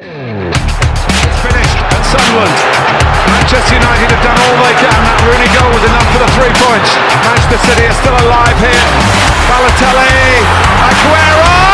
It's finished at Sunderland. Manchester United have done all they can. That Rooney goal was enough for the three points. Manchester City are still alive here. Balotelli, Aguero!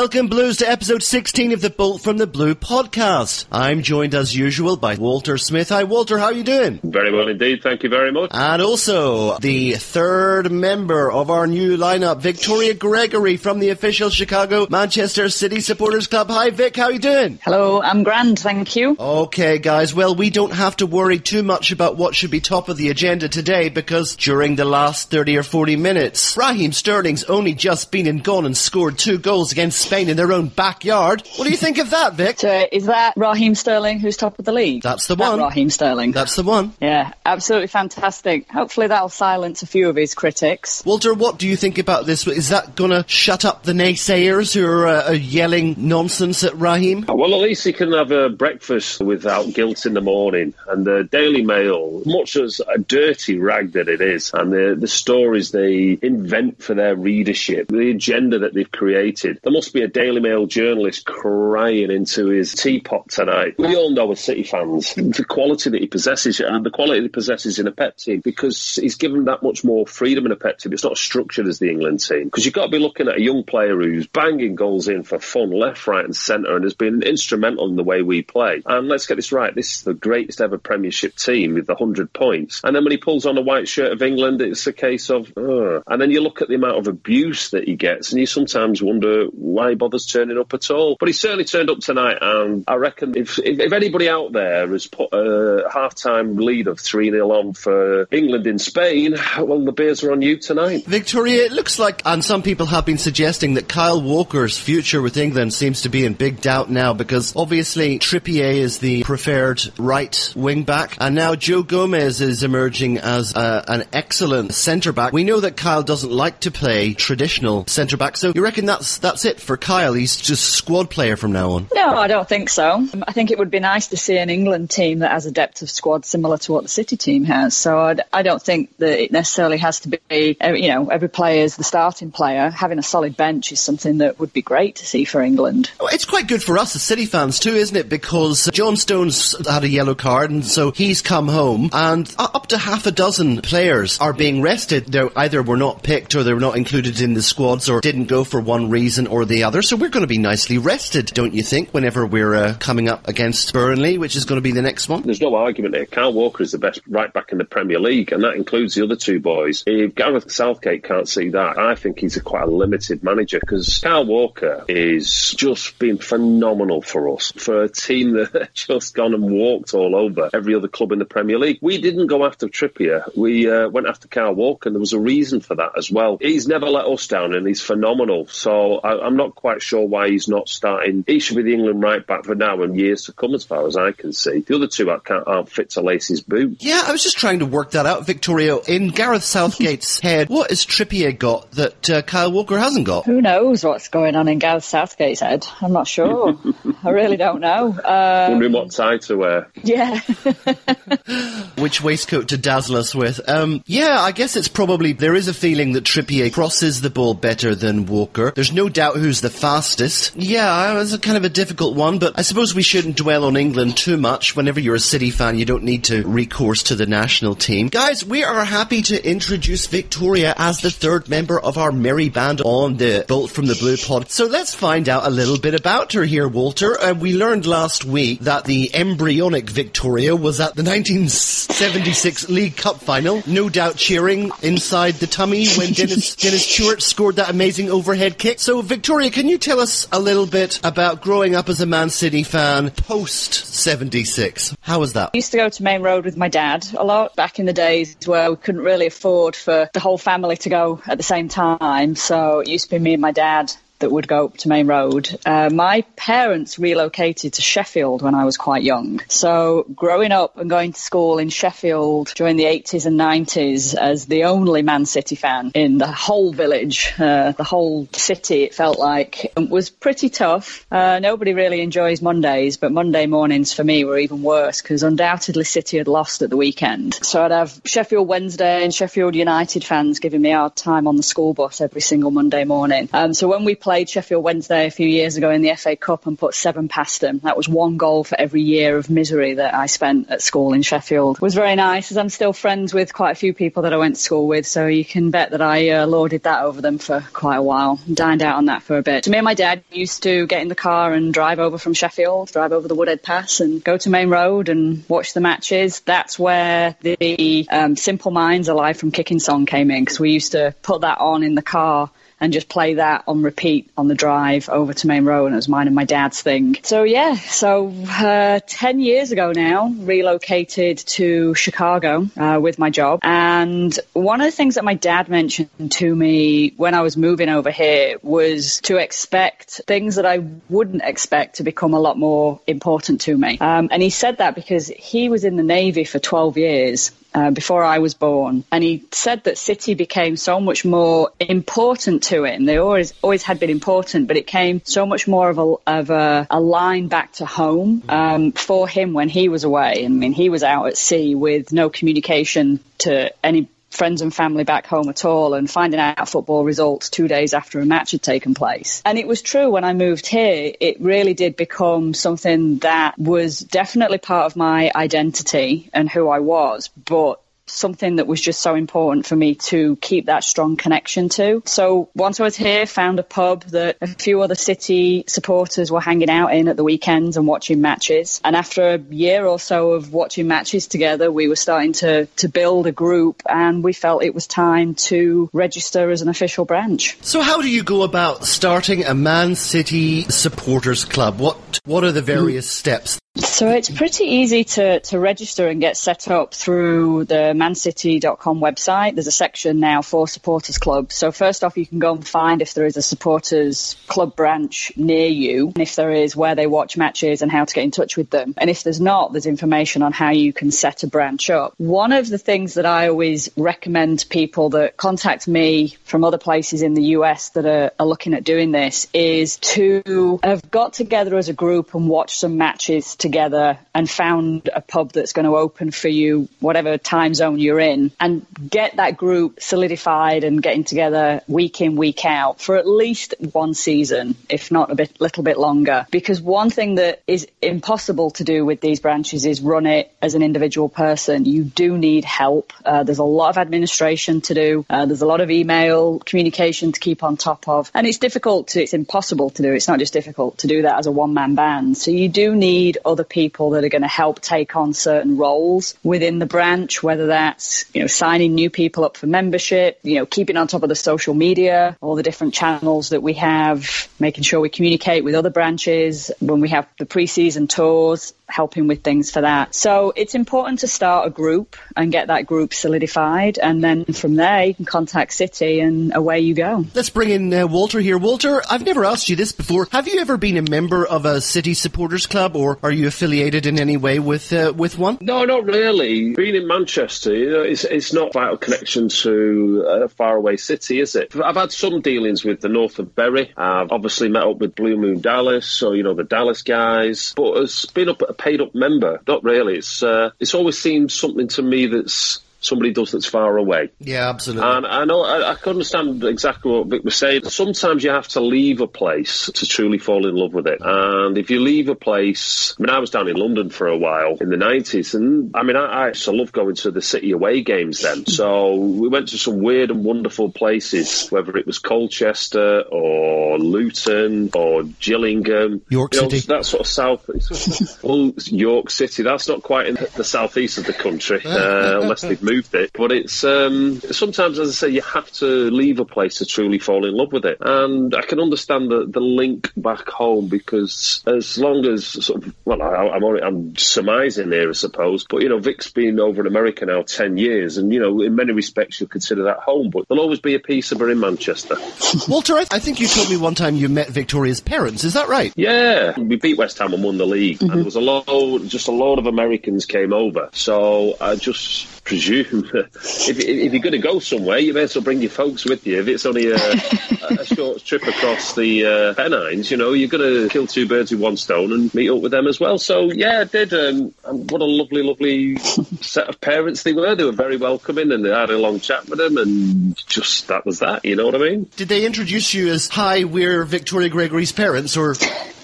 Welcome, Blues, to episode 16 of the Bolt from the Blue podcast. I'm joined as usual by Walter Smith. Hi, Walter, how are you doing? Very well indeed, thank you very much. And also, the third member of our new lineup, Victoria Gregory from the official Chicago Manchester City Supporters Club. Hi, Vic, how are you doing? Hello, I'm grand, thank you. Okay, guys, well, we don't have to worry too much about what should be top of the agenda today because during the last 30 or 40 minutes, Raheem Sterling's only just been and gone and scored two goals against Spain in their own backyard. What do you think of that, Vic? So is that Raheem Sterling who's top of the league? That's the That one. Raheem Sterling. That's the one. yeah, absolutely fantastic. Hopefully that'll silence a few of his critics. Walter, what do you think about this? Is that going to shut up the naysayers who are, uh, are yelling nonsense at Raheem? Well, at least he can have a breakfast without guilt in the morning. And the Daily Mail, much as a dirty rag that it is, and the, the stories they invent for their readership, the agenda that they've created, there must be a Daily Mail journalist crying into his teapot tonight. We all know as City fans the quality that he possesses and the quality that he possesses in a pep team because he's given that much more freedom in a pep team. It's not structured as the England team because you've got to be looking at a young player who's banging goals in for fun, left, right, and centre, and has been instrumental in the way we play. And let's get this right: this is the greatest ever Premiership team with the hundred points. And then when he pulls on the white shirt of England, it's a case of, Ugh. and then you look at the amount of abuse that he gets, and you sometimes wonder why he bothers turning up at all. But he certainly turned up tonight, and I reckon if if, if anybody out there has put a half-time lead of three 0 on for England in Spain, well, the beers are on you tonight. Victoria, it looks like, and some people have been suggesting that Kyle Walker's future with England seems to be in big doubt now because obviously Trippier is the preferred right wing back, and now Joe Gomez is emerging as uh, an excellent centre back. We know that Kyle doesn't like to play traditional centre back, so you reckon that's that's it for Kyle? He's just squad player from now on. No, I don't think so. Um, I think it would be nice to see an England team that has a depth of squad similar to what the City team has. So I'd, I don't think that it necessarily has to be, uh, you know, every player is the starting player. Having a solid bench is something that would be great to see for England. Well, It's quite good for us as City fans too, isn't it? Because John Stones had a yellow card, and so he's come home, and up to half a dozen players are being rested. They either were not picked, or they were not included in the squads, or didn't go for one reason or the other. So we're going to be nicely rested, don't you think? Whenever we're uh, coming up against Burnley, which is going to be the next one. There's no argument here. Kyle Walker is the best right back in the Premier League, and that includes the other two boys. If Gareth Southgate can't see that, I think he's a quite a limited manager because Kyle Walker is just been phenomenal for us. For a team that just gone and walked all over every other club in the Premier League. We didn't go after Trippier. We uh, went after Kyle Walker, and there was a reason for that as well. He's never let us down, and he's phenomenal. So I, I'm not quite sure why he's not starting. He should be the England right back for now and years to come, as far as I can see. The other two aren't, aren't fit to lace his boot. Yeah, I was just trying to work that out, Victoria. In Gareth Southgate's head, what has Trippier got that uh, Kyle Walker hasn't got? Who knows what's going on in Gareth Southgate's head? I'm not sure. I really don't know. Uh, Wondering what tie to wear. yeah. which waistcoat to dazzle us with. Um, yeah, I guess it's probably there is a feeling that Trippier crosses the ball better than Walker. There's no doubt who's the fastest. Yeah, it's a kind of a difficult one, but I suppose we shouldn't dwell on England too much. Whenever you're a City fan, you don't need to recourse to the national team. Guys, we are happy to introduce Victoria as the third member of our merry band on the Bolt from the Blue pod. So let's find out a little bit about her here, Walter. Uh, we learned last week that the embryonic Victoria was at the 1976 League Cup final, no doubt cheering inside the tummy when Dennis, Dennis Tueart scored that amazing overhead kick. So, Victoria, can you tell us a little bit about growing up as a Man City fan post 76? How was that? I used to go to Maine Road with my dad a lot back in the days where we couldn't really afford for the whole family to go at the same time. So it used to be me and my dad that would go up to Maine Road. Uh, my parents relocated to Sheffield when I was quite young. So growing up and going to school in Sheffield during the 80s and 90s as the only Man City fan in the whole village, uh, the whole city, it felt like, was pretty tough. Uh, nobody really enjoys Mondays, but Monday mornings for me were even worse because undoubtedly City had lost at the weekend. So I'd have Sheffield Wednesday and Sheffield United fans giving me a hard time on the school bus every single Monday morning. Um, so when we played Sheffield Wednesday a few years ago in the FA Cup and put seven past them, that was one goal for every year of misery that I spent at school in Sheffield. It was very nice as I'm still friends with quite a few people that I went to school with. So you can bet that I uh, lauded that over them for quite a while, dined out on that for a bit. So me and my dad used to get in the car and drive over from Sheffield, drive over the Woodhead Pass and go to Maine Road and watch the matches. That's where the um, Simple Minds Alive and Kicking song came in because we used to put that on in the car and just play that on repeat on the drive over to Maine Road, and it was mine and my dad's thing. So yeah, so uh, ten years ago now, relocated to Chicago uh, with my job, and one of the things that my dad mentioned to me when I was moving over here was to expect things that I wouldn't expect to become a lot more important to me. Um, and he said that because he was in the Navy for 12 years uh, before I was born, and he said that City became so much more important to him. They always always had been important, but it came so much more of a of a, a line back to home um, for him when he was away. I mean, he was out at sea with no communication to any friends and family back home at all and finding out football results two days after a match had taken place. And it was true when I moved here, it really did become something that was definitely part of my identity and who I was, but something that was just so important for me to keep that strong connection to. So once I was here, found a pub that a few other city supporters were hanging out in at the weekends and watching matches. And after a year or so of watching matches together, we were starting to, to build a group and we felt it was time to register as an official branch. So how do you go about starting a Man City supporters club? What what are the various hmm. steps? So it's pretty easy to, to register and get set up through the mancity.com website. There's a section now for supporters clubs. So first off, you can go and find if there is a supporters club branch near you, and if there is, where they watch matches and how to get in touch with them. And if there's not, there's information on how you can set a branch up. One of the things that I always recommend people that contact me from other places in the US that are, are looking at doing this is to have got together as a group and watch some matches together and found a pub that's going to open for you, whatever time zone you're in, and get that group solidified and getting together week in, week out for at least one season, if not a bit, little bit longer. Because one thing that is impossible to do with these branches is run it as an individual person. You do need help. Uh, there's a lot of administration to do. Uh, there's a lot of email communication to keep on top of, and it's difficult to, it's impossible to do. It's not just difficult to do that as a one man band. So you do need other people that are going to help take on certain roles within the branch, whether that's, you know, signing new people up for membership, you know, keeping on top of the social media, all the different channels that we have, making sure we communicate with other branches. When we have the pre-season tours, helping with things for that. So it's important to start a group and get that group solidified. And then from there, you can contact City and away you go. Let's bring in uh, Walter here. Walter, I've never asked you this before. Have you ever been a member of a City supporters club or are you affiliated in any way with uh, with one? No, not really. Being in Manchester, you know, it's, it's not vital connection to a faraway city, is it? I've had some dealings with the North of Bury. I've obviously met up with Blue Moon Dallas, so, you know, the Dallas guys. But as being up, a paid up member, not really. It's, uh, it's always seemed something to me that's somebody does that's far away. Yeah, absolutely. And I know I, I can understand exactly what Vic was saying. Sometimes you have to leave a place to truly fall in love with it. And if you leave a place, I mean, I was down in London for a while in the nineties, and I mean, I, I used to love going to the city away games then. So we went to some weird and wonderful places, whether it was Colchester or Luton or Gillingham, York you know, City. that sort of south. well, York City. That's not quite in the southeast of the country, uh, unless they've moved it. But it's um, sometimes, as I say, you have to leave a place to truly fall in love with it. And I can understand the, the link back home because as long as sort of, well, I, am only, I'm surmising here, I suppose, but you know, Vic's been over in America now 10 years, and you know, in many respects, you'll consider that home, but there'll always be a piece of her in Manchester. Walter, I, I think you told me one time you met Victoria's parents. Is that right? Yeah, we beat West Ham and won the league, mm-hmm. and there was a load, just a lot of Americans came over. So I just presume if, if, you're going to go somewhere, you may as well bring your folks with you. If it's only a, a short trip across the uh, Pennines, you know, you're going to kill two birds with one stone and meet up with them as well. So yeah, I did. Um, what a lovely, lovely set of parents they were. They were very welcoming, and they had a long chat with them, and just that was that. You know what I mean? Did they introduce you as "Hi, we're Victoria Gregory's parents," or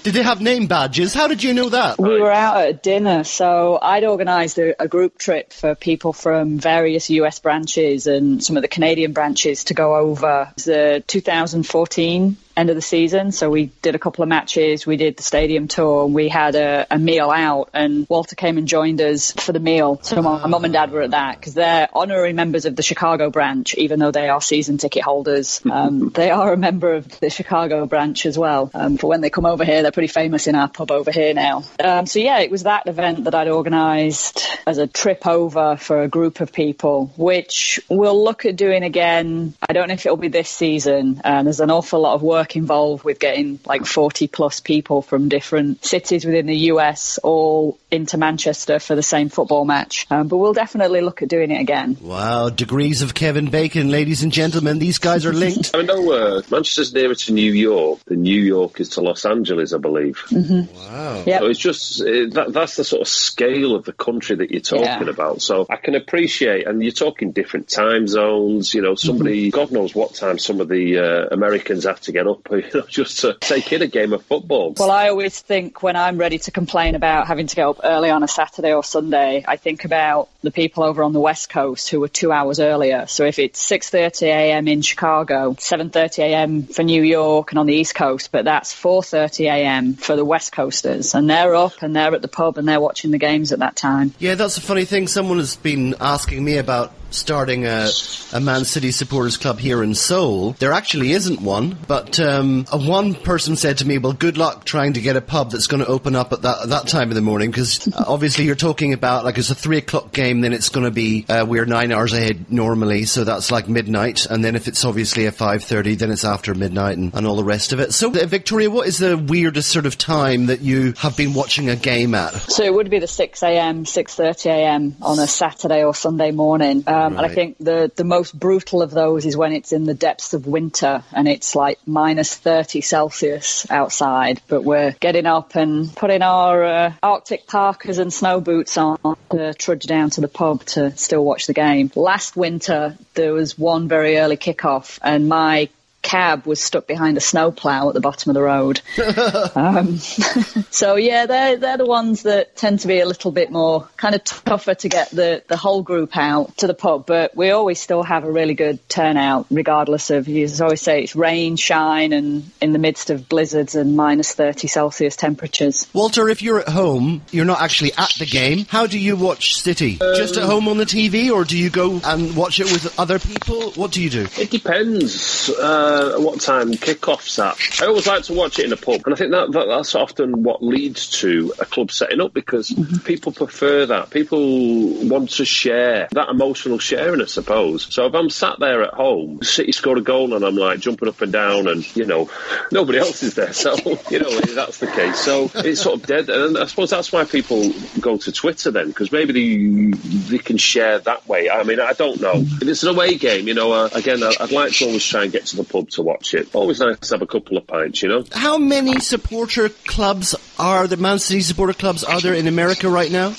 did they have name badges? How did you know that? We were out at dinner, so I'd organised a, a, group trip for people from various US branches and some of the Canadian branches to go over the uh, 2014 end of the season. So we did a couple of matches, we did the stadium tour, and we had a, a meal out. And Walter came and joined us for the meal. So my mum and dad were at that because they're honorary members of the Chicago branch, even though they are season ticket holders. Um, they are a member of the Chicago branch as well. Um, for when they come over here, they're pretty famous in our pub over here now. Um, so yeah, it was that event that I'd organised as a trip over for a group of people, which we'll look at doing again. I don't know if it'll be this season. Um, there's an awful lot of work work involved with getting like 40 plus people from different cities within the US all into Manchester for the same football match. Um, but we'll definitely look at doing it again. Wow, degrees of Kevin Bacon, ladies and gentlemen. These guys are linked. I know uh, Manchester's nearer to New York than New York is to Los Angeles, I believe. Mm-hmm. Wow. Yep. So it's just it, that, that's the sort of scale of the country that you're talking yeah. about. So I can appreciate, and you're talking different time zones. You know, somebody, mm-hmm. God knows what time some of the uh, Americans have to get up you know, just to take in a game of football. Well, I always think when I'm ready to complain about having to get up early on a Saturday or Sunday, I think about the people over on the West Coast who are two hours earlier. So if it's 6:30 a.m. in Chicago, 7:30 a.m. for New York and on the East Coast, but that's 4:30 a.m. for the West Coasters, and they're up and they're at the pub and they're watching the games at that time. Yeah, that's a funny thing. Someone has been asking me about starting a, a Man City supporters club here in Seoul. There actually isn't one, but um, one person said to me, "Well, good luck trying to get a pub that's going to open up at that that time of the morning, because uh, obviously you're talking about like it's a three o'clock game, then it's going to be uh, we're nine hours ahead normally, so that's like midnight, and then if it's obviously a five thirty, then it's after midnight and, and all the rest of it. So, uh, Victoria, what is the weirdest sort of time that you have been watching a game at? So it would be the six a.m., six thirty a.m. on a Saturday or Sunday morning. Um, um, right. And I think the, the most brutal of those is when it's in the depths of winter and it's like minus 30 Celsius outside, but we're getting up and putting our uh, Arctic parkas and snow boots on to trudge down to the pub to still watch the game. Last winter, there was one very early kickoff and my cab was stuck behind a snowplow at the bottom of the road. um, so yeah, they're they're the ones that tend to be a little bit more kind of tougher to get the the whole group out to the pub. But we always still have a really good turnout, regardless of you always say it's rain, shine, and in the midst of blizzards and minus thirty Celsius temperatures. Walter, if you're at home, you're not actually at the game. How do you watch City? Um, Just at home on the TV, or do you go and watch it with other people? What do you do? It depends. Uh, uh, what time kickoffs at. I always like to watch it in a pub, and I think that, that that's often what leads to a club setting up because mm-hmm. people prefer that. People want to share that emotional sharing, I suppose. So if I'm sat there at home, City scored a goal, and I'm like jumping up and down, and you know nobody else is there, so you know that's the case. So it's sort of dead, and I suppose that's why people go to Twitter then because maybe they, they can share that way. I mean, I don't know. If it's an away game, you know, uh, again, I'd like to always try and get to the pub to watch it. Always nice to have a couple of pints, you know. How many supporter clubs are the Man City supporter clubs are there in America right now?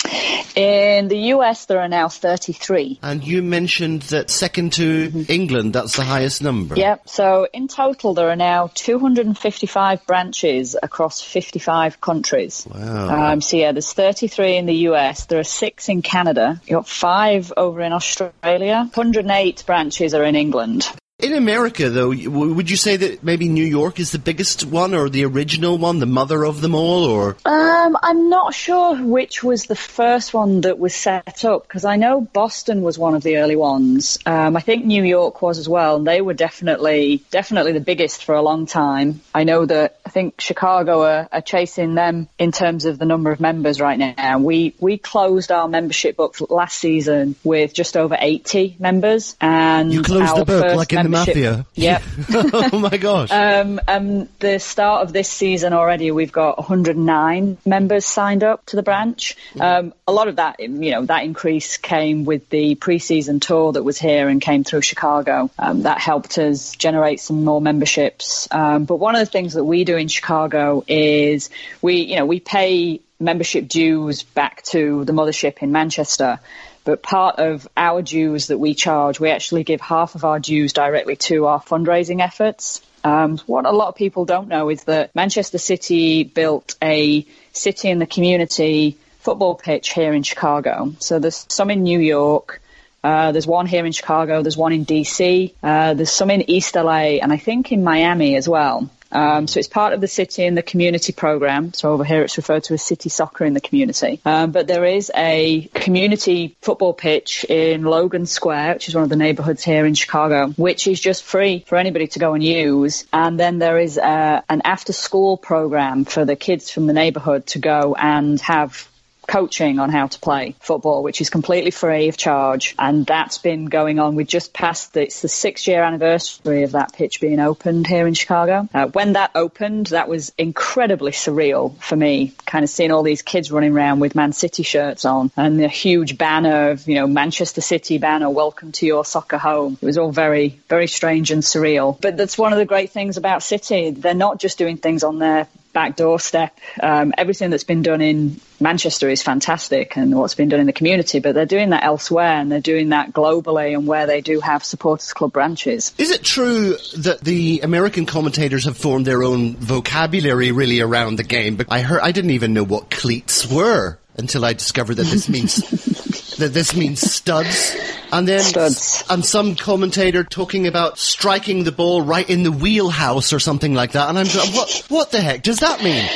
In the US, there are now 33. And you mentioned that second to mm-hmm. England, that's the highest number. Yep. So in total, there are now 255 branches across 55 countries. Wow. Um, so yeah, there's 33 in the US. There are six in Canada. You've got five over in Australia. 108 branches are in England. In America, though, would you say that maybe New York is the biggest one, or the original one, the mother of them all, or? Um, I'm not sure which was the first one that was set up because I know Boston was one of the early ones. Um, I think New York was as well, and they were definitely definitely the biggest for a long time. I know that I think Chicago are, are chasing them in terms of the number of members right now. We we closed our membership book last season with just over 80 members, and you closed the book like in the mafia. Yep. oh my gosh. Um, um, the start of this season already, we've got 109 members signed up to the branch. Um, a lot of that, you know, that increase came with the pre-season tour that was here and came through Chicago. Um, that helped us generate some more memberships. Um, but one of the things that we do in Chicago is we, you know, we pay membership dues back to the mothership in Manchester. But part of our dues that we charge, we actually give half of our dues directly to our fundraising efforts. Um, what a lot of people don't know is that Manchester City built a city in the community football pitch here in Chicago. So there's some in New York. Uh, there's one here in Chicago. There's one in DC. Uh, there's some in East LA, and I think in Miami as well. Um, so it's part of the city and the community program. So over here it's referred to as city soccer in the community. Um, but there is a community football pitch in Logan Square, which is one of the neighborhoods here in Chicago, which is just free for anybody to go and use. And then there is a, uh, an after school program for the kids from the neighborhood to go and have coaching on how to play football, which is completely free of charge. And that's been going on. We just passed the, it's the six year anniversary of that pitch being opened here in Chicago. Uh, when that opened, that was incredibly surreal for me, kind of seeing all these kids running around with Man City shirts on and the huge banner of, you know, Manchester City banner, welcome to your soccer home. It was all very, very strange and surreal. But that's one of the great things about City. They're not just doing things on their back doorstep. Um, everything that's been done in Manchester is fantastic and what's been done in the community, but they're doing that elsewhere and they're doing that globally and where they do have supporters club branches. Is it true that the American commentators have formed their own vocabulary really around the game? But I heard I didn't even know what cleats were until I discovered that this means that this means studs. And then studs. and some commentator talking about striking the ball right in the wheelhouse or something like that. And I'm like, what what the heck does that mean?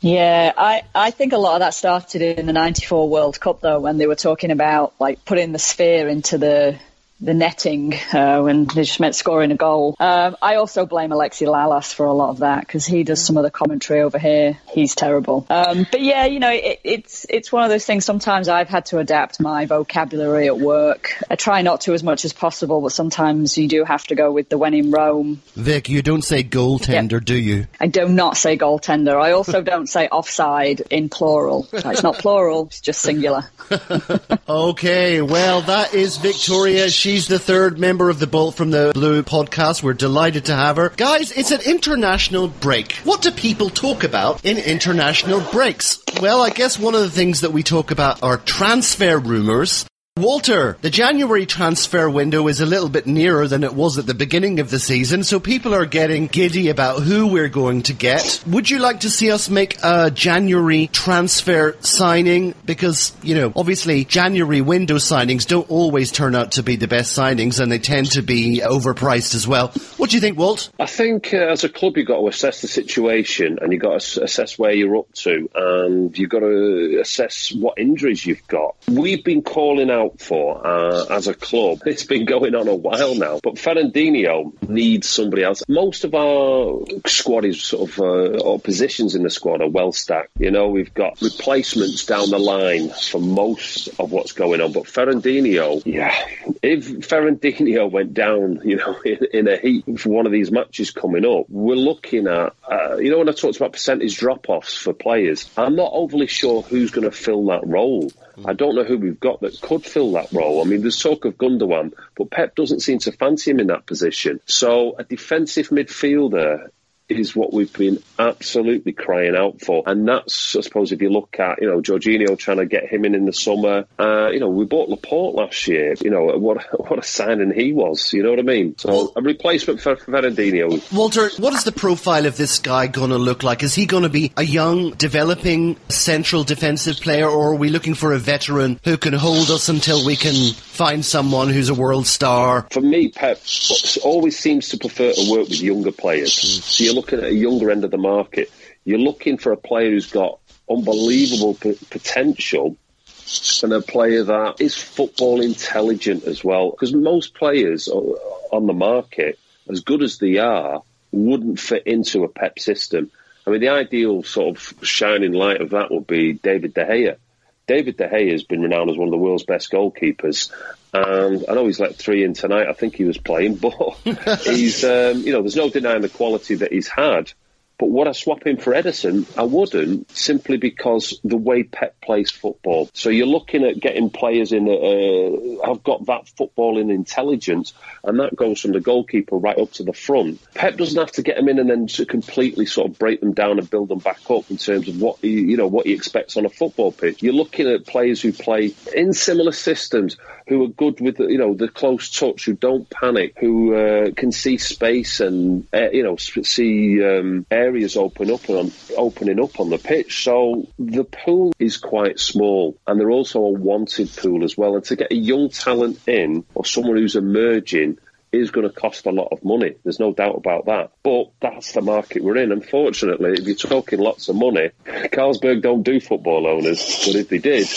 Yeah, I, I think a lot of that started in the 94 World Cup though, when they were talking about like putting the sphere into the the netting uh, when they just meant scoring a goal. Um, I also blame Alexi Lalas for a lot of that because he does some of the commentary over here. He's terrible. Um, but yeah, you know, it, it's it's one of those things. Sometimes I've had to adapt my vocabulary at work. I try not to as much as possible, but sometimes you do have to go with the when in Rome. Vic, you don't say goaltender, yep. do you? I do not say goaltender. I also don't say offside in plural. It's not plural; it's just singular. okay, well, that is Victoria. She's the third member of the Bolt from the Blue podcast. We're delighted to have her. Guys, it's an international break. What do people talk about in international breaks? Well, I guess one of the things that we talk about are transfer rumours. Walter, the January transfer window is a little bit nearer than it was at the beginning of the season, so people are getting giddy about who we're going to get. Would you like to see us make a January transfer signing? Because, you know, obviously January window signings don't always turn out to be the best signings and they tend to be overpriced as well. What do you think, Walt? I think uh, as a club you've got to assess the situation and you've got to assess where you're up to and you've got to assess what injuries you've got. We've been calling out out for uh, as a club. It's been going on a while now, but Fernandinho needs somebody else. Most of our squad is sort of, uh, or positions in the squad are well stacked. You know, we've got replacements down the line for most of what's going on, but Fernandinho, yeah, if Fernandinho went down, you know, in, in a heat for one of these matches coming up, we're looking at, uh, you know, when I talked about percentage drop offs for players, I'm not overly sure who's going to fill that role. I don't know who we've got that could fill that role. I mean, there's talk of Gundogan, but Pep doesn't seem to fancy him in that position. So a defensive midfielder is what we've been absolutely crying out for. And that's, I suppose, if you look at, you know, Jorginho trying to get him in in the summer. Uh, you know, we bought Laporte last year. You know, what what a signing he was. You know what I mean? So well, a replacement for Fernandinho. Walter, what is the profile of this guy going to look like? Is he going to be a young, developing central defensive player, or are we looking for a veteran who can hold us until we can find someone who's a world star? For me, Pep always seems to prefer to work with younger players. So you're looking at a younger end of the market. You're looking for a player who's got unbelievable p- potential and a player that is football intelligent as well. Because most players on the market, as good as they are, wouldn't fit into a Pep system. I mean, the ideal sort of shining light of that would be David De Gea. David De Gea has been renowned as one of the world's best goalkeepers. And I know he's let three in tonight. I think he was playing, but he's, um, you know, there's no denying the quality that he's had. But would I swap him for Ederson? I wouldn't, simply because the way Pep plays football. So you're looking at getting players in uh, have got that footballing intelligence, and that goes from the goalkeeper right up to the front. Pep doesn't have to get them in and then to completely sort of break them down and build them back up in terms of what he, you know what he expects on a football pitch. You're looking at players who play in similar systems, who are good with you know the close touch, who don't panic, who uh, can see space and uh, you know see um, areas open up on opening up on the pitch. So the pool is quite small, and they're also a wanted pool as well. And to get a young talent in or someone who's emerging is going to cost a lot of money. There's no doubt about that. But that's the market we're in. Unfortunately, if you're talking lots of money, Carlsberg don't do football owners, but if they did.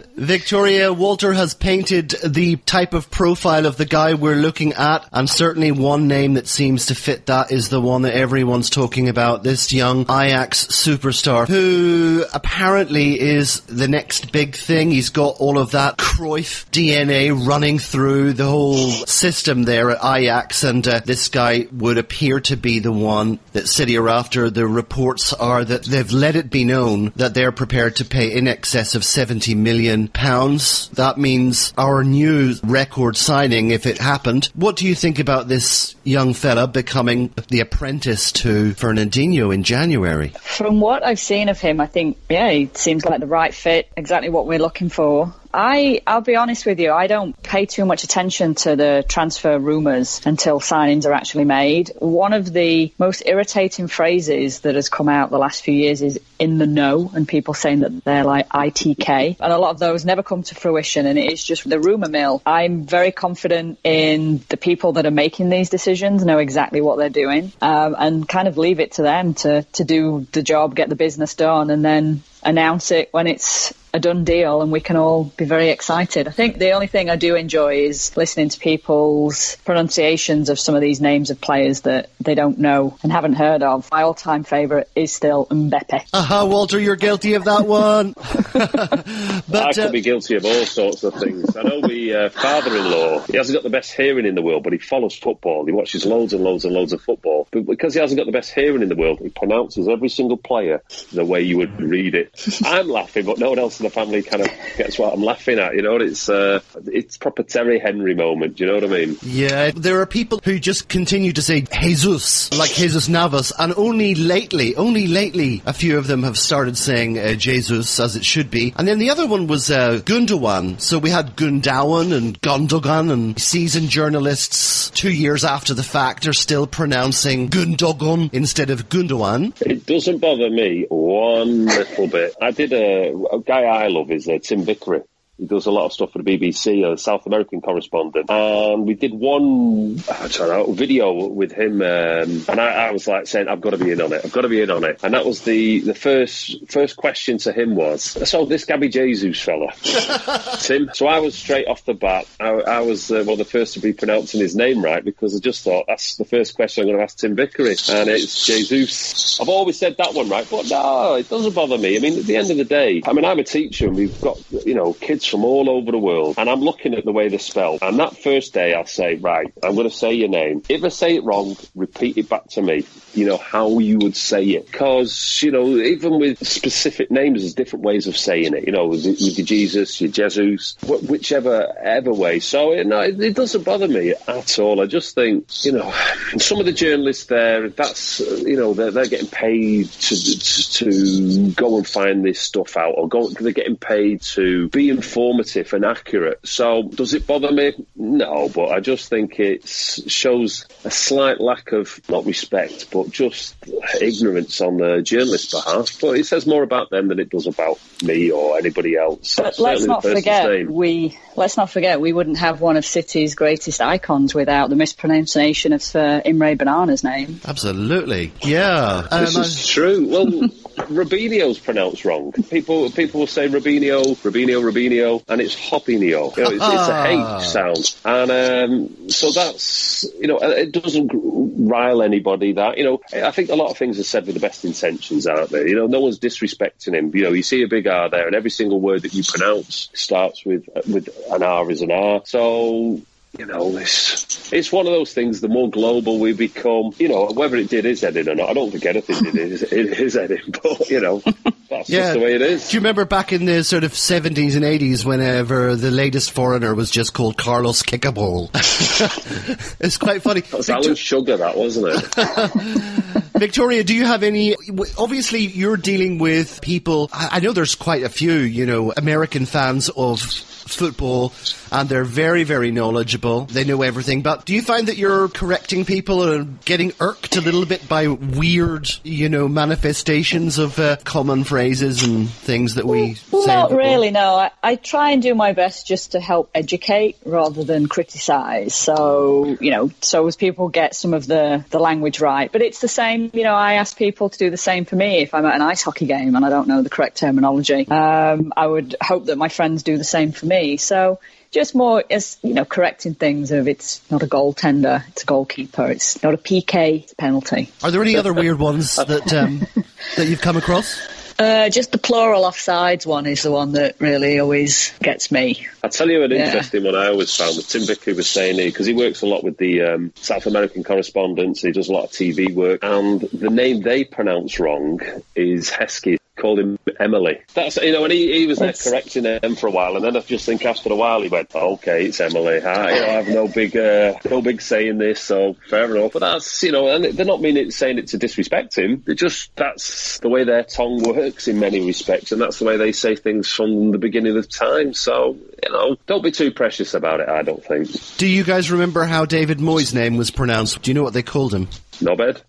Victoria Walter has painted the type of profile of the guy we're looking at, and certainly one name that seems to fit that is the one that everyone's talking about, this young Ajax superstar, who apparently is the next big thing. He's got all of that Cruyff DNA running through the whole system there at Ajax, and uh, this guy would appear to be the one that City are after. The reports are that they've let it be known that they're prepared to pay in excess of 70 million pounds. That means our new record signing, if it happened. What do you think about this young fella becoming the apprentice to Fernandinho in January? From what I've seen of him, I think, yeah, he seems like the right fit, exactly what we're looking for. I, I'll be honest with you, I don't pay too much attention to the transfer rumours until signings are actually made. One of the most irritating phrases that has come out the last few years is in the know, and people saying that they're like ITK. And a lot of those never come to fruition, and it is just the rumour mill. I'm very confident in the people that are making these decisions, know exactly what they're doing, um, and kind of leave it to them to, to do the job, get the business done, and then announce it when it's a done deal and we can all be very excited. I think the only thing I do enjoy is listening to people's pronunciations of some of these names of players that they don't know and haven't heard of. My all-time favourite is still Mbappe. Aha, uh-huh, Walter, you're guilty of that one. but, I could uh, be guilty of all sorts of things. I know my uh, father-in-law, he hasn't got the best hearing in the world, but he follows football. He watches loads and loads and loads of football. But because he hasn't got the best hearing in the world, he pronounces every single player the way you would read it. I'm laughing, but no one else in the family kind of gets what I'm laughing at. You know, it's uh, it's proper Terry Henry moment. Do you know what I mean? Yeah, there are people who just continue to say Jesus, like Jesus Navas, and only lately, only lately, a few of them have started saying uh, Jesus as it should be. And then the other one was uh, Gundogan. So we had Gundogan and Gundogan, and seasoned journalists two years after the fact are still pronouncing Gundogan instead of Gundogan. It doesn't bother me one little bit. I did a, a guy I love is uh, Tim Vickery. He does a lot of stuff for the BBC, a South American correspondent. And we did one I don't know, video with him, um, and I, I, was like saying, "I've got to be in on it. I've got to be in on it." And that was the the first first question to him was, "So this Gabby Jesus fella, Tim." So I was straight off the bat. I, I was uh, one of the first to be pronouncing his name right because I just thought that's the first question I'm going to ask Tim Vickery, and it's Jesus. I've always said that one right, but no, it doesn't bother me. I mean, at the end of the day, I mean, I'm a teacher, and we've got you know kids from all over the world, and I'm looking at the way they're spelled. And that first day, I'll say, right, I'm going to say your name. If I say it wrong, repeat it back to me. You know how you would say it, because you know even with specific names, there's different ways of saying it. You know, with, your Jesus, your Jesus, wh- whichever ever way. So it, no, it, it doesn't bother me at all. I just think you know some of the journalists there, that's you know they're, they're getting paid to, to to go and find this stuff out, or go they're getting paid to be informative and accurate. So does it bother me? No, but I just think it shows a slight lack of not respect, but just ignorance on the journalist's behalf. But it says more about them than it does about me or anybody else. But let's not forget we let's not forget we wouldn't have one of City's greatest icons without the mispronunciation of uh, Imre Banana's name. Absolutely, yeah. This Um, is true. Well, Robinho's pronounced wrong. People people will say Robinho, Robinho, Robinho, and it's Hopinho. You know, it's, it's a H sound, and um, so that's you know it doesn't rile anybody. That you know, I think a lot of things are said with the best intentions, aren't they? You know, no one's disrespecting him. You know, you see a big R there, and every single word that you pronounce starts with with an R is an R. So you know, it's, it's one of those things. The more global we become, you know, whether it did his heading or not, I don't think anything did his, his heading, but you know, that's Yeah. just the way it is. Do you remember back in the sort of 70s and 80s whenever the latest foreigner was just called Carlos Kickaball? it's quite funny. That's Alan Sugar, that wasn't it? Victoria, do you have any? Obviously, you're dealing with people. I know there's quite a few, you know, American fans of football, and they're very, very knowledgeable. They know everything. But do you find that you're correcting people and getting irked a little bit by weird, you know, manifestations of uh, common phrases and things that we say? in Not really, no. I, I try and do my best just to help educate rather than criticise. So, you know, so as people get some of the, the language right. But it's the same, you know, I ask people to do the same for me if I'm at an ice hockey game and I don't know the correct terminology. Um, I would hope that my friends do the same for me. So just more as, you know, correcting things of it's not a goaltender, it's a goalkeeper, it's not a PK, it's a penalty. Are there any other weird ones that um, that you've come across? Uh, just the plural offsides one is the one that really always gets me. I'll tell you an Yeah. interesting one I always found that Tim Vickery was saying here, because he works a lot with the um, South American correspondents, he does a lot of TV work, and the name they pronounce wrong is Heskey. Called him Emily. That's you know, and he, he was there correcting him for a while, and then I just think after a while he went, "Okay, it's Emily. I, you know, I have no big, uh, no big say in this, so fair enough." But that's you know, and they're not meaning it saying it to disrespect him. They just that's the way their tongue works in many respects, and that's the way they say things from the beginning of time. So you know, don't be too precious about it. I don't think. Do you guys remember how David Moyes' name was pronounced? Do you know what they called him? No bed.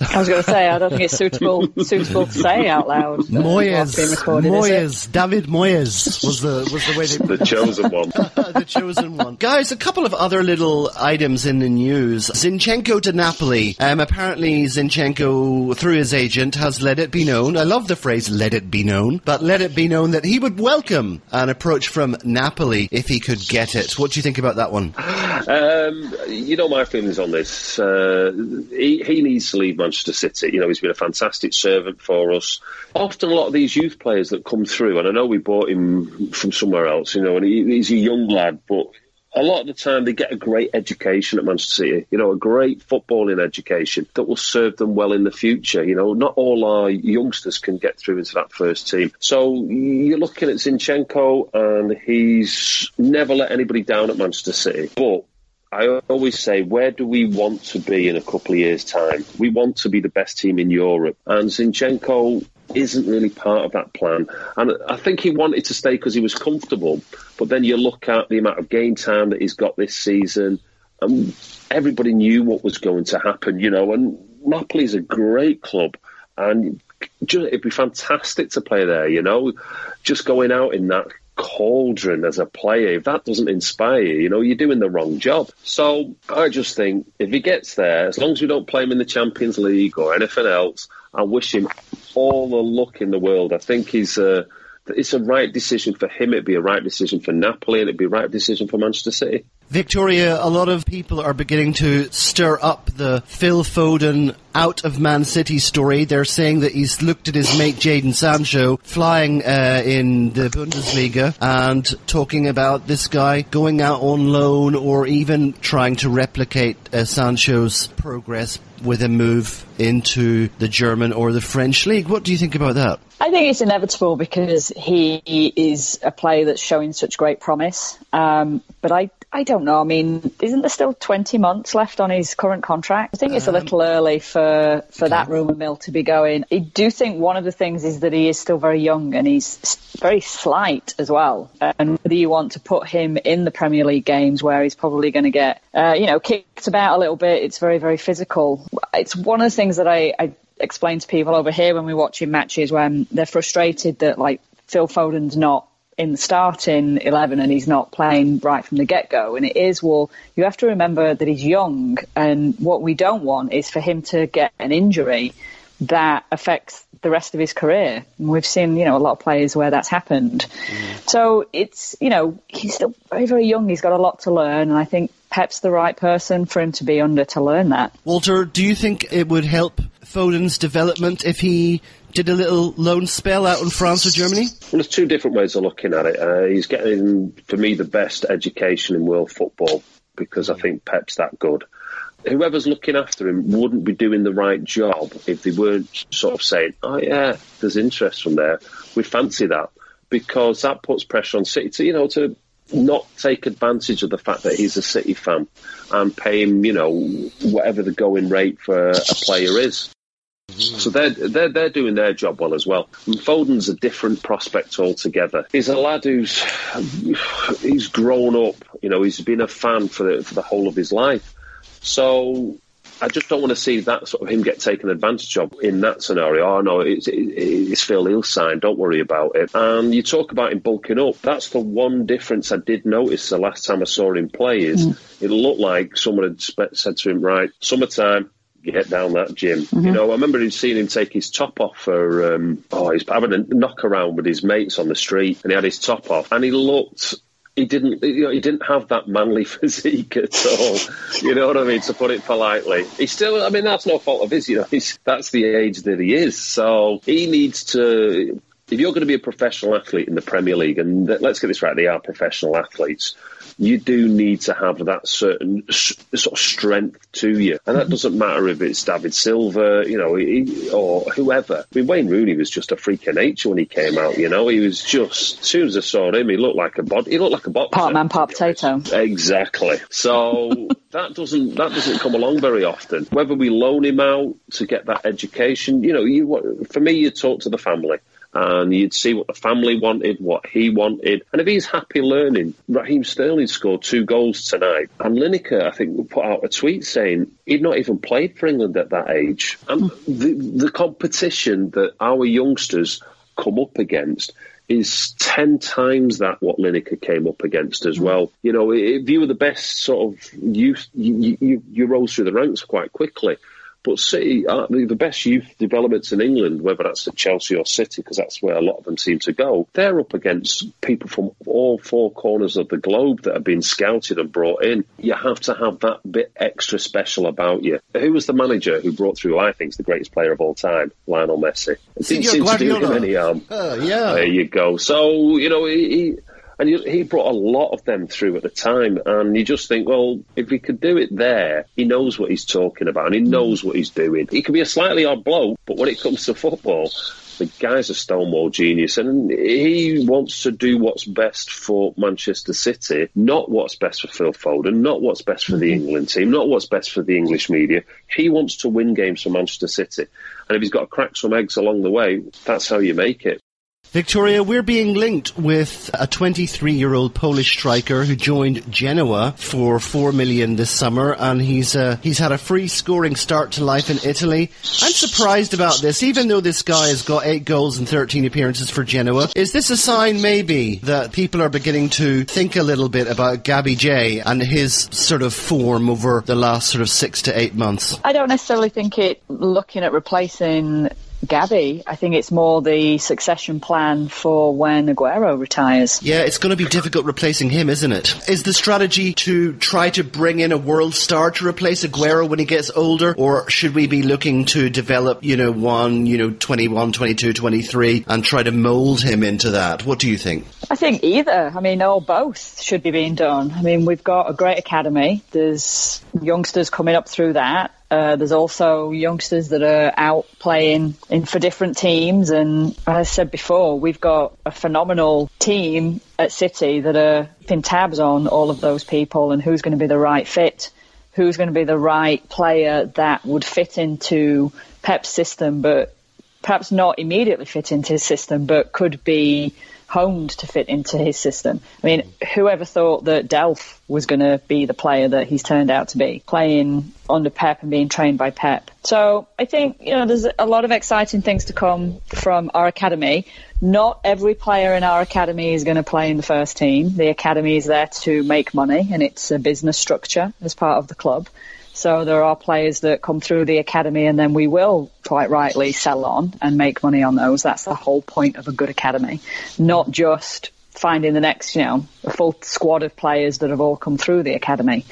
I was going to say, I don't think it's suitable suitable to say out loud. Moyes, whilst being recorded, is it? Moyes, David Moyes was the was the way they The chosen one. the chosen one. Guys, a couple of other little items in the news. Zinchenko to Napoli. Um, apparently, Zinchenko, through his agent, has let it be known. I love the phrase "let it be known," but let it be known that he would welcome an approach from Napoli if he could get it. What do you think about that one? Um, you know my feelings on this. Uh, he, he needs to leave Manchester City. You know he's been a fantastic servant for us. Often a lot of these youth players that come through, and I know we bought him from somewhere else. You know, and he, he's a young lad, but a lot of the time they get a great education at Manchester City. You know, a great footballing education that will serve them well in the future. You know, not all our youngsters can get through into that first team. So you're looking at Zinchenko, and he's never let anybody down at Manchester City, but. I always say, where do we want to be in a couple of years' time? We want to be the best team in Europe, and Zinchenko isn't really part of that plan. And I think he wanted to stay because he was comfortable. But then you look at the amount of game time that he's got this season, and everybody knew what was going to happen, you know. And Napoli's a great club, and it'd be fantastic to play there, you know. Just going out in that cauldron as a player, if that doesn't inspire you, you know, you're doing the wrong job. So I just think if he gets there, as long as we don't play him in the Champions League or anything else, I wish him all the luck in the world. I think he's a it's a right decision for him. It'd be a right decision for Napoli, and it'd be a right decision for Manchester City. Victoria, a lot of people are beginning to stir up the Phil Foden out of Man City story. They're saying that he's looked at his mate Jadon Sancho flying uh, in the Bundesliga and talking about this guy going out on loan or even trying to replicate uh, Sancho's progress with a move into the German or the French league. What do you think about that? I think it's inevitable because he is a player that's showing such great promise. Um, but I, I don't know. I mean, isn't there still 20 months left on his current contract? I think it's a little um, early for, for okay. that rumour mill to be going. I do think one of the things is that he is still very young and he's very slight as well. And whether you want to put him in the Premier League games where he's probably going to get, uh, you know, kicked about a little bit, it's very, very physical. It's one of the things that I, I explain to people over here when we're watching matches when they're frustrated that like Phil Foden's not in the starting 11 and he's not playing right from the get-go. And it is well you have to remember that he's young. And what we don't want is for him to get an injury that affects the rest of his career. And we've seen you know a lot of players where that's happened. Mm. so it's you know he's still very very young. He's got a lot to learn. And I think Pep's the right person for him to be under to learn that. Walter do you think it would help Foden's development if he did a little loan spell out in France or Germany? Well, there's two different ways of looking at it. Uh, he's getting, for me, the best education in world football because I think Pep's that good. Whoever's looking after him wouldn't be doing the right job if they weren't sort of saying, "Oh yeah, there's interest from there. We fancy that," because that puts pressure on City to, you know, to not take advantage of the fact that he's a City fan and pay him, you know, whatever the going rate for a player is. So they're, they're, they're doing their job well as well. And Foden's a different prospect altogether. He's a lad who's he's grown up. You know, he's been a fan for the, for the whole of his life. So I just don't want to see that sort of him get taken advantage of in that scenario. Oh no, it's, it's Phil. He'll sign. Don't worry about it. And you talk about him bulking up. That's the one difference I did notice the last time I saw him play. Is mm. it looked like someone had said to him, "Right, summertime, get down that gym. Mm-hmm. You know, I remember seeing him take his top off for, um, oh, he's having a knock around with his mates on the street and he had his top off and he looked he didn't you know, he didn't have that manly physique at all. you know what I mean? To put it politely, he still. I mean, that's no fault of his. You know, he's, that's the age that he is. So he needs to. If you're going to be a professional athlete in the Premier League, and let's get this right, they are professional athletes you do need to have that certain sort of strength to you. And that mm-hmm. doesn't matter if it's David Silva, you know, or whoever. I mean, Wayne Rooney was just a freak of nature when he came out, you know. He was just, as soon as I saw him, he looked like a body, he looked like a boxer. Part man, part potato. Exactly. So that doesn't, that doesn't come along very often. Whether we loan him out to get that education, you know, you, for me, you talk to the family and you'd see what the family wanted, what he wanted. And if he's happy learning, Raheem Sterling scored two goals tonight. And Lineker, I think, put out a tweet saying he'd not even played for England at that age. And the, the competition that our youngsters come up against is 10 times that what Lineker came up against as well. You know, if you were the best sort of youth, you, you, you rose through the ranks quite quickly. But City, are the best youth developments in England, whether that's at Chelsea or City, because that's where a lot of them seem to go, they're up against people from all four corners of the globe that have been scouted and brought in. You have to have that bit extra special about you. Who was the manager who brought through, I think, is the greatest player of all time, Lionel Messi? It didn't seem to do him any harm. Uh, yeah. There you go. So, you know, he, he and he brought a lot of them through at the time. And you just think, well, if he could do it there, he knows what he's talking about and he knows what he's doing. He can be a slightly odd bloke, but when it comes to football, the guy's a stonewall genius and he wants to do what's best for Manchester City, not what's best for Phil Foden, not what's best for the mm-hmm. England team, not what's best for the English media. He wants to win games for Manchester City. And if he's got to crack some eggs along the way, that's how you make it. Victoria, we're being linked with a 23-year-old Polish striker who joined Genoa for four million this summer, and he's uh, he's had a free scoring start to life in Italy. I'm surprised about this, even though this guy has got eight goals and 13 appearances for Genoa. Is this a sign, maybe, that people are beginning to think a little bit about Gabby J and his sort of form over the last sort of six to eight months? I don't necessarily think it. Looking at replacing Gabby. I think it's more the succession plan for when Aguero retires. Yeah, it's going to be difficult replacing him, isn't it? Is the strategy to try to bring in a world star to replace Aguero when he gets older, or should we be looking to develop, you know, one, you know, 21, 22, 23, and try to mould him into that? What do you think? I think either. I mean, or both should be being done. I mean, we've got a great academy. There's youngsters coming up through that. Uh, there's also youngsters that are out playing in for different teams, and as I said before, we've got a phenomenal team at City that are keeping tabs on all of those people and who's going to be the right fit, who's going to be the right player that would fit into Pep's system, but perhaps not immediately fit into his system, but could be honed to fit into his system. I mean, mm-hmm. whoever thought that Delph was going to be the player that he's turned out to be, playing under Pep and being trained by Pep. So I think, you know, there's a lot of exciting things to come from our academy. Not every player in our academy is going to play in the first team. The academy is there to make money and it's a business structure as part of the club. So there are players that come through the academy and then we will quite rightly sell on and make money on those. That's the whole point of a good academy. Not just finding the next, you know, a full squad of players that have all come through the academy.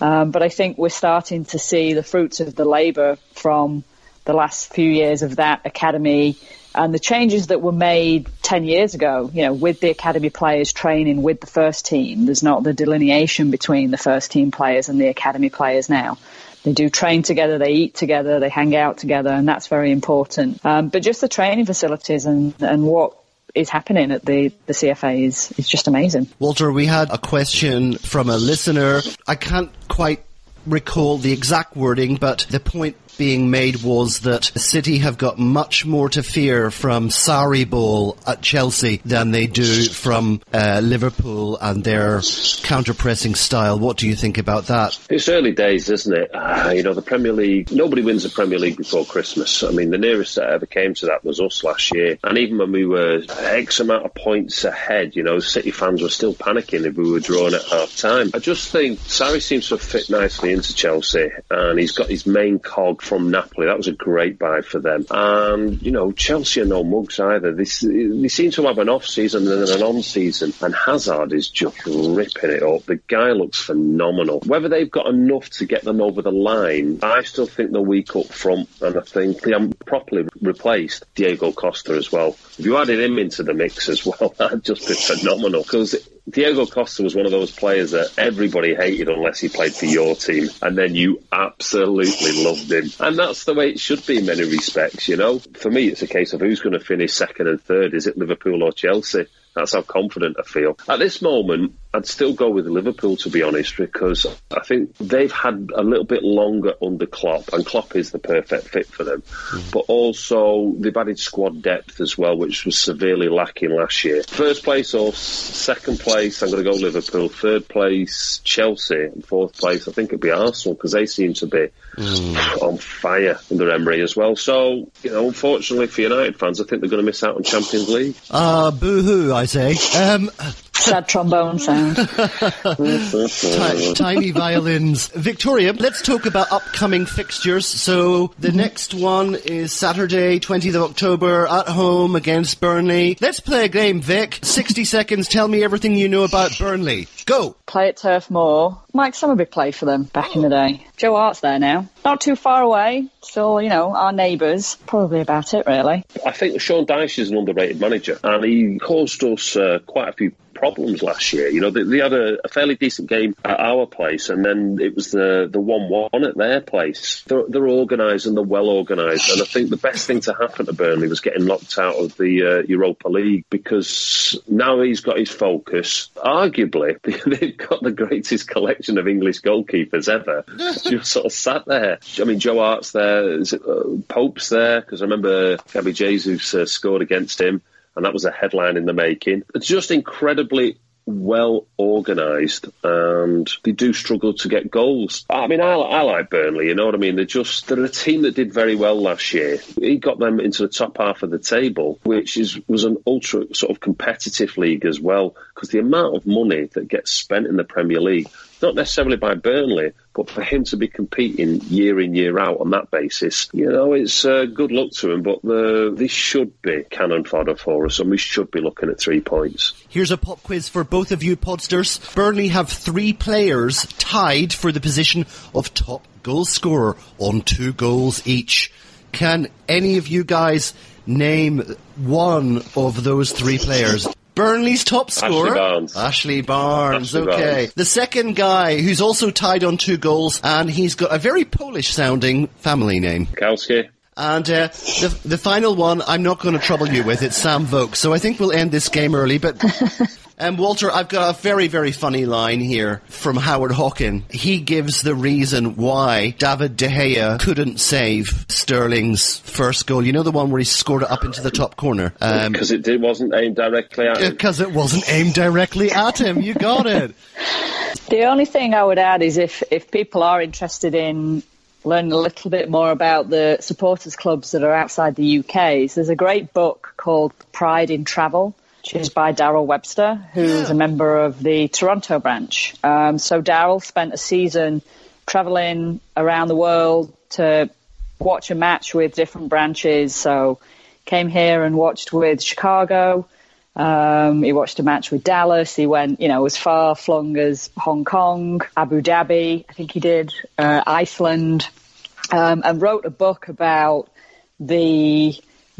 Um, but I think we're starting to see the fruits of the labour from the last few years of that academy and the changes that were made 10 years ago, you know, with the academy players training with the first team, there's not the delineation between the first team players and the academy players now. They do train together, they eat together, they hang out together, and that's very important. Um, but just the training facilities and, and what is happening at the, the CFA is, is just amazing. Walter, we had a question from a listener. I can't quite recall the exact wording, but the point being made was that City have got much more to fear from Sarri ball at Chelsea than they do from uh, Liverpool and their counter-pressing style. What do you think about that? It's early days, isn't it? Uh, you know, the Premier League, nobody wins the Premier League before Christmas. I mean, the nearest that ever came to that was us last year. And even when we were X amount of points ahead, you know, City fans were still panicking if we were drawn at half time. I just think Sarri seems to fit nicely into Chelsea and he's got his main cog from Napoli. That was a great buy for them. And, you know, Chelsea are no mugs either. They, they seem to have an off season and an on season. And Hazard is just ripping it up. The guy looks phenomenal. Whether they've got enough to get them over the line, I still think they're weak up front. And I think they haven't properly replaced Diego Costa as well. If you added him into the mix as well, that'd just be phenomenal. Because Diego Costa was one of those players that everybody hated unless he played for your team, and then you absolutely loved him. And that's the way it should be in many respects, you know. For me, it's a case of who's going to finish second and third. Is it Liverpool or Chelsea? That's how confident I feel. At this moment, I'd still go with Liverpool, to be honest, because I think they've had a little bit longer under Klopp, and Klopp is the perfect fit for them. Mm. But also, they've added squad depth as well, which was severely lacking last year. First place or second place, I'm going to go Liverpool. Third place, Chelsea. And fourth place, I think it'd be Arsenal, because they seem to be mm. on fire under Emery as well. So, you know, unfortunately for United fans, I think they're going to miss out on Champions League. Ah, uh, boo hoo, I say. Um, Sad trombone sound. tiny violins. Victoria, let's talk about upcoming fixtures. So the mm-hmm. next one is Saturday, 20th of October, at home against Burnley. Let's play a game, Vic. 60 seconds. Tell me everything you know about Burnley. Go. Play at Turf Moor. Mike Summerbee played for them back in the day. Joe Hart's there now. Not too far away. Still, you know, our neighbours. Probably about it, really. I think Sean Dyche is an underrated manager, and he caused us uh, quite a few problems last year. You know, they, they had a, a, fairly decent game at our place, and then it was the the one one at their place. They're, they're organised and they're well organised, and I think the best thing to happen to Burnley was getting knocked out of the uh, Europa League because now he's got his focus. Arguably, they've got the greatest collection of English goalkeepers ever. just sort of sat there. I mean, Joe Hart's there, it, uh, Pope's there because I remember Gabby Jesus uh, scored against him and that was a headline in the making. It's just incredibly well organised and they do struggle to get goals. I mean, I, I, like Burnley, you know what I mean? They're just, they're a team that did very well last year. He got them into the top half of the table, which is was an ultra sort of competitive league as well, because the amount of money that gets spent in the Premier League not necessarily by Burnley, but for him to be competing year in, year out on that basis, you know, it's uh, good luck to him, but the, this should be cannon fodder for us, and we should be looking at three points. Here's a pop quiz for both of you podsters. Burnley have three players tied for the position of top goal scorer on two goals each. Can any of you guys name one of those three players? Burnley's top scorer? Ashley Barnes. Ashley Barnes, Ashley okay. Barnes. The second guy who's also tied on two goals and he's got a very Polish sounding family name. Kowski. And uh, the, the final one, I'm not going to trouble you with. It's Sam Vokes. So I think we'll end this game early. But um, Walter, I've got a very, very funny line here from Howard Hawkin. He gives the reason why David De Gea couldn't save Sterling's first goal. You know the one where he scored it up into the top corner? Um, Because it did, wasn't aimed directly at him. because it wasn't aimed directly at him. You got it. The only thing I would add is if, if people are interested in learning a little bit more about the supporters clubs that are outside the UK, so there's a great book called Pride in Travel, which is by Daryl Webster, who's Yeah. a member of the Toronto branch. Um, so Daryl spent a season traveling around the world to watch a match with different branches. So came here and watched with Chicago. Um, he watched a match with Dallas. He went, you know, as far flung as Hong Kong, Abu Dhabi, I think he did, uh, Iceland, um, and wrote a book about the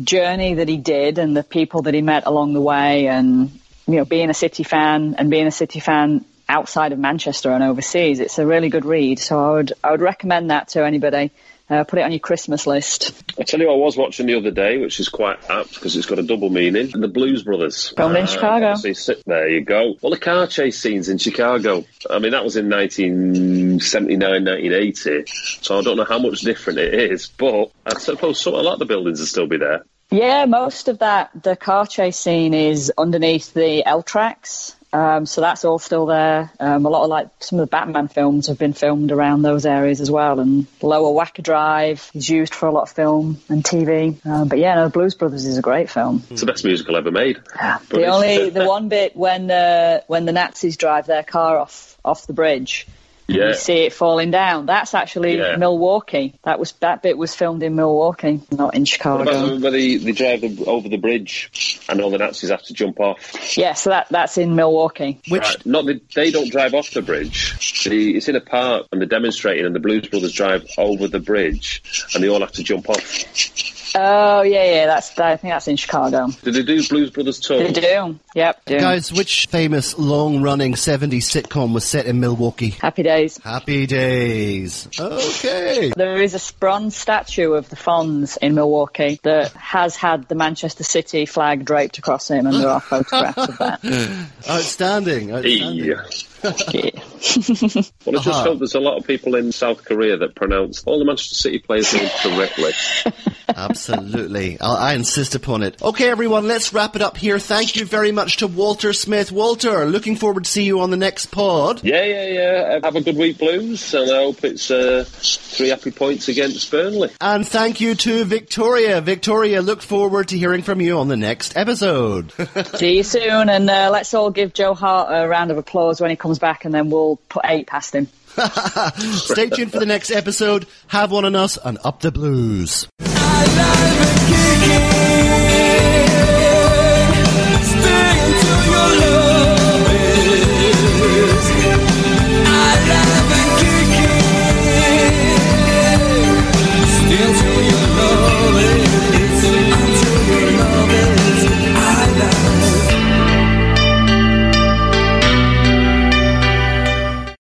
journey that he did and the people that he met along the way and, you know, being a City fan and being a City fan outside of Manchester and overseas. It's a really good read. So I would, I would recommend that to anybody. Uh, put it on your Christmas list. I tell you, I was watching the other day, which is quite apt because it's got a double meaning. The Blues Brothers. Filmed in Chicago. obviously, sit- There you go. Well, the car chase scenes in Chicago. I mean, that was in 1979, 1980. So I don't know how much different it is, but I suppose a lot of the buildings will still be there. Yeah, most of that, the car chase scene is underneath the L tracks. Um, so that's all still there. Um, a lot of like some of the Batman films have been filmed around those areas as well. And Lower Wacker Drive is used for a lot of film and TV. Um, but yeah, no, Blues Brothers is a great film. It's the best musical ever made. But The only the one bit when uh, when the Nazis drive their car off off the bridge, Yeah. you see it falling down. That's actually Yeah. Milwaukee. That was that bit was filmed in Milwaukee, not in Chicago. about when they, they drive the, over the bridge and all the Nazis have to jump off? Yeah, so that that's in Milwaukee. Which Right. Not the, they don't drive off the bridge. The, it's in a park and they're demonstrating, and the Blues Brothers drive over the bridge, and they all have to jump off. Oh yeah, yeah. That's I think that's in Chicago. Did they do Blues Brothers tour? They do. Yep. Do. guys, which famous long-running 70s sitcom was set in Milwaukee? Happy days. Happy Days. Okay. There is a bronze statue of the Fonz in Milwaukee that has had the Manchester City flag draped across him, and there are photographs of that. Outstanding. outstanding. Yeah. Yeah. Well, I just Uh-huh. hope there's a lot of people in South Korea that pronounce all the Manchester City players' names correctly. Absolutely. I, I insist upon it. Okay, everyone, let's wrap it up here. Thank you very much to Walter Smith. Walter, looking forward to see you on the next pod. Yeah, yeah, yeah. Have a good week, Blues, and I hope it's uh, three happy points against Burnley. And thank you to Victoria. Victoria, look forward to hearing from you on the next episode. See you soon, and uh, let's all give Joe Hart a round of applause when he comes back, and then we'll put eight past him. Stay tuned for the next episode. Have one on us and up the blues. I love